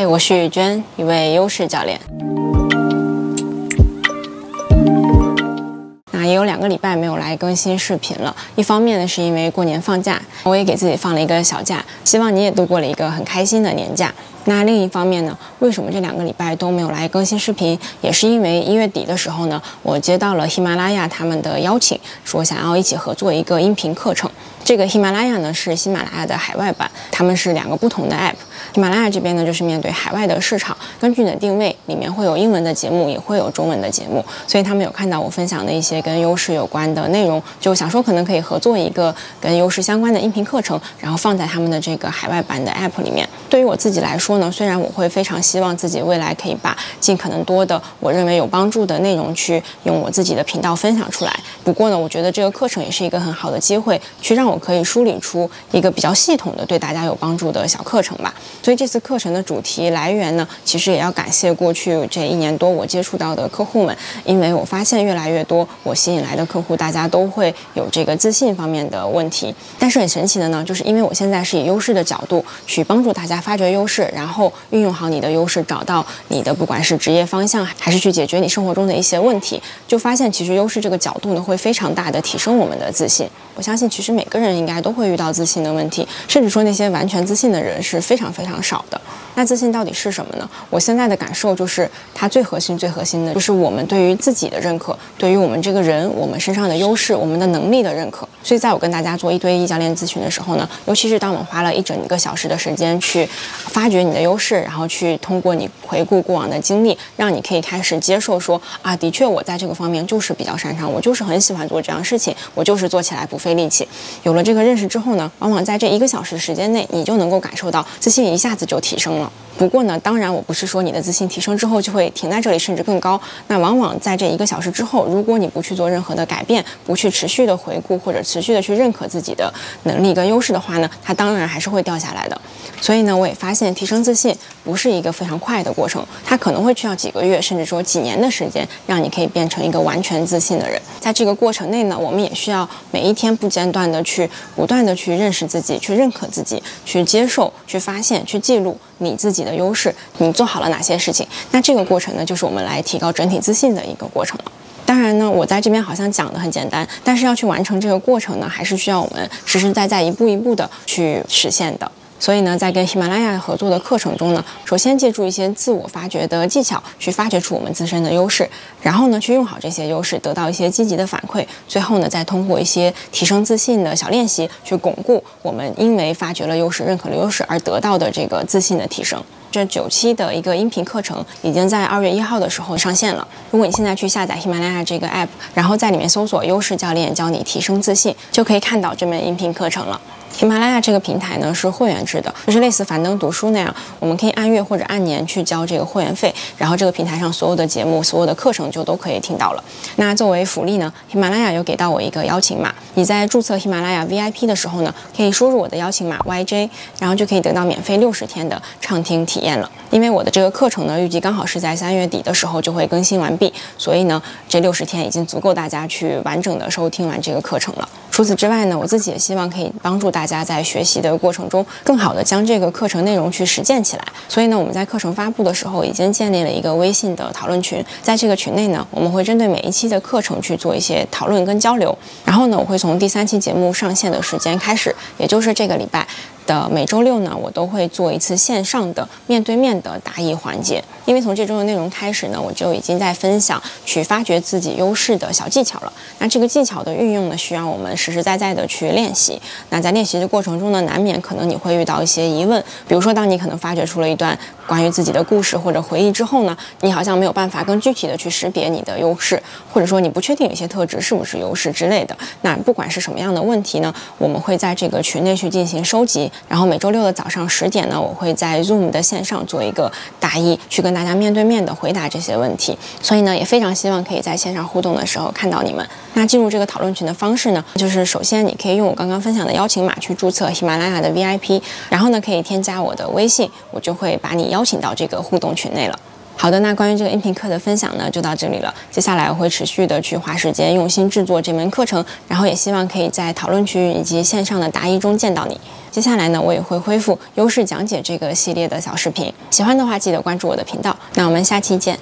嗨，我是雨娟，一位优势教练。那也有两个礼拜没有来更新视频了。一方面呢，是因为过年放假，我也给自己放了一个小假，希望你也度过了一个很开心的年假。那另一方面呢，为什么这两个礼拜都没有来更新视频？也是因为一月底的时候呢，我接到了喜马拉雅他们的邀请，说想要一起合作一个音频课程。这个喜马拉雅呢是喜马拉雅的海外版，他们是两个不同的 app。喜马拉雅这边呢就是面对海外的市场，根据你的定位，里面会有英文的节目，也会有中文的节目。所以他们有看到我分享的一些跟优势有关的内容，就想说可能可以合作一个跟优势相关的音频课程，然后放在他们的这个海外版的 app 里面。对于我自己来说呢，虽然我会非常希望自己未来可以把尽可能多的我认为有帮助的内容去用我自己的频道分享出来，不过呢，我觉得这个课程也是一个很好的机会，去让我可以梳理出一个比较系统的对大家有帮助的小课程吧。所以这次课程的主题来源呢，其实也要感谢过去这一年多我接触到的客户们，因为我发现越来越多我吸引来的客户，大家都会有这个自信方面的问题。但是很神奇的呢，就是因为我现在是以优势的角度去帮助大家发掘优势，然后运用好你的优势，找到你的不管是职业方向，还是去解决你生活中的一些问题，就发现其实优势这个角度呢，会非常大的提升我们的自信。我相信其实每个人应该都会遇到自信的问题，甚至说那些完全自信的人是非常非常非常少的。那自信到底是什么呢？我现在的感受就是，它最核心、最核心的就是我们对于自己的认可，对于我们这个人、我们身上的优势、我们的能力的认可。所以，在我跟大家做一对一教练咨询的时候呢，尤其是当我们花了一整个小时的时间去发掘你的优势，然后去通过你回顾过往的经历，让你可以开始接受说啊，的确我在这个方面就是比较擅长，我就是很喜欢做这样事情，我就是做起来不费力气。有了这个认识之后呢，往往在这一个小时的时间内，你就能够感受到自信一下子就提升了。不过呢，当然我不是说你的自信提升之后就会停在这里，甚至更高。那往往在这一个小时之后，如果你不去做任何的改变，不去持续的回顾或者持续的去认可自己的能力跟优势的话呢，它当然还是会掉下来的。所以呢，我也发现提升自信不是一个非常快的过程，它可能会需要几个月，甚至说几年的时间，让你可以变成一个完全自信的人。在这个过程内呢，我们也需要每一天不间断的去不断的去认识自己，去认可自己，去接受，去发现，去记录你自己的优势，你做好了哪些事情。那这个过程呢，就是我们来提高整体自信的一个过程了。当然呢，我在这边好像讲的很简单，但是要去完成这个过程呢，还是需要我们实实在在一步一步的去实现的。所以呢，在跟喜马拉雅合作的课程中呢，首先借助一些自我发掘的技巧，去发掘出我们自身的优势，然后呢，去用好这些优势，得到一些积极的反馈，最后呢，再通过一些提升自信的小练习，去巩固我们因为发掘了优势、认可了优势而得到的这个自信的提升。这九期的一个音频课程已经在二月一号的时候上线了。如果你现在去下载喜马拉雅这个 app，然后在里面搜索“优势教练教你提升自信”，就可以看到这门音频课程了。喜马拉雅这个平台呢是会员制的，就是类似樊登读书那样，我们可以按月或者按年去交这个会员费，然后这个平台上所有的节目、所有的课程就都可以听到了。那作为福利呢，喜马拉雅有给到我一个邀请码，你在注册喜马拉雅 VIP 的时候呢，可以输入我的邀请码 YJ，然后就可以得到免费六十天的畅听体验了。因为我的这个课程呢，预计刚好是在三月底的时候就会更新完毕，所以呢，这六十天已经足够大家去完整的收听完这个课程了。除此之外呢，我自己也希望可以帮助大家在学习的过程中，更好的将这个课程内容去实践起来。所以呢，我们在课程发布的时候，已经建立了一个微信的讨论群。在这个群内呢，我们会针对每一期的课程去做一些讨论跟交流。然后呢，我会从第三期节目上线的时间开始，也就是这个礼拜。的每周六呢，我都会做一次线上的面对面的答疑环节。因为从这周的内容开始呢，我就已经在分享去发掘自己优势的小技巧了。那这个技巧的运用呢，需要我们实实在在的去练习。那在练习的过程中呢，难免可能你会遇到一些疑问，比如说当你可能发掘出了一段关于自己的故事或者回忆之后呢，你好像没有办法更具体的去识别你的优势，或者说你不确定有些特质是不是优势之类的。那不管是什么样的问题呢，我们会在这个群内去进行收集。然后每周六的早上十点呢，我会在 Zoom 的线上做一个答疑，去跟大家面对面的回答这些问题。所以呢，也非常希望可以在线上互动的时候看到你们。那进入这个讨论群的方式呢，就是首先你可以用我刚刚分享的邀请码去注册喜马拉雅的 VIP，然后呢可以添加我的微信，我就会把你邀请到这个互动群内了。好的，那关于这个音频课的分享呢，就到这里了。接下来我会持续的去花时间用心制作这门课程，然后也希望可以在讨论区以及线上的答疑中见到你。接下来呢，我也会恢复优势讲解这个系列的小视频，喜欢的话记得关注我的频道。那我们下期见。